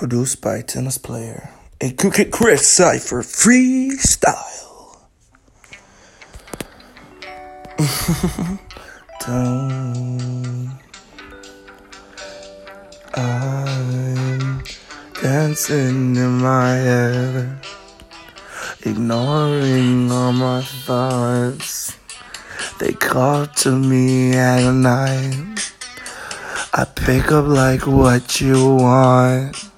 Produced by Tennis Player. A Chris Cypher freestyle. I'm dancing in my head, ignoring all my thoughts. They call to me at night. I pick up like what you want.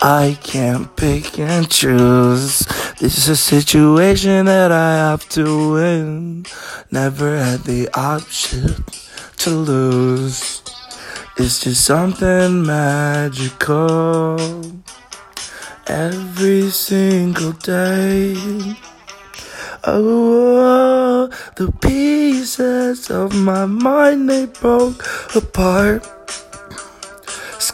I can't pick and choose. This is a situation that I have to win. Never had the option to lose. It's just something magical every single day. Oh, the pieces of my mind they broke apart,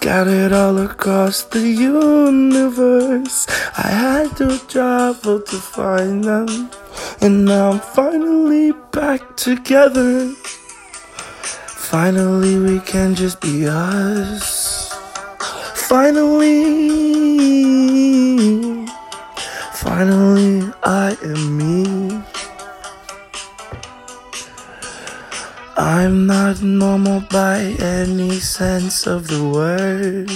scattered all across the universe. I had to travel to find them, and now I'm finally back together. Finally, we can just be us. Finally, finally, I am me. Not normal by any sense of the word.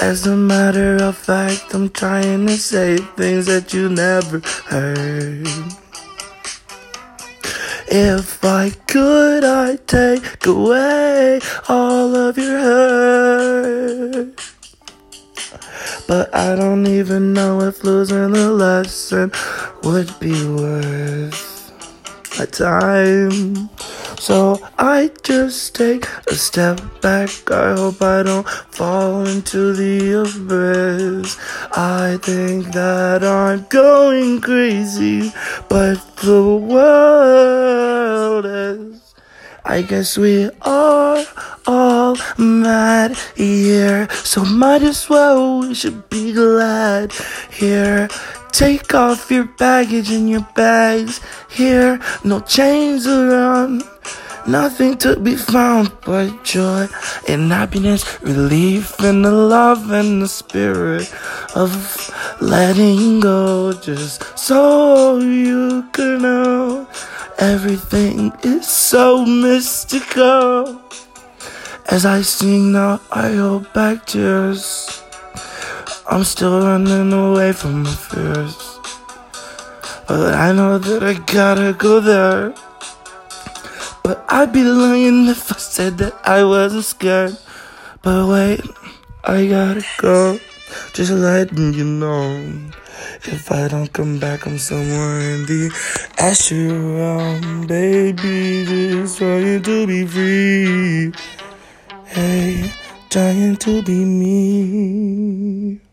As a matter of fact, I'm trying to say things that you never heard. If I could, I'd take away all of your hurt. But I don't even know if losing the lesson would be worth my time. So I just take a step back. I hope I don't fall into the abyss. I think that I'm going crazy, but the world is. I guess we are all mad here, so might as well we should be glad here. Take off your baggage and your bags here, no chains around. Nothing to be found but joy and happiness, relief and the love and the spirit of letting go. Just so you can know everything is so mystical. As I sing now, I hold back tears. I'm still running away from my fears. But I know that I gotta go there. But I'd be lying if I said that I wasn't scared. But wait, I gotta go. Just letting you know. If I don't come back, I'm somewhere in the ashes realm, baby. Just trying to be free. Hey, trying to be me.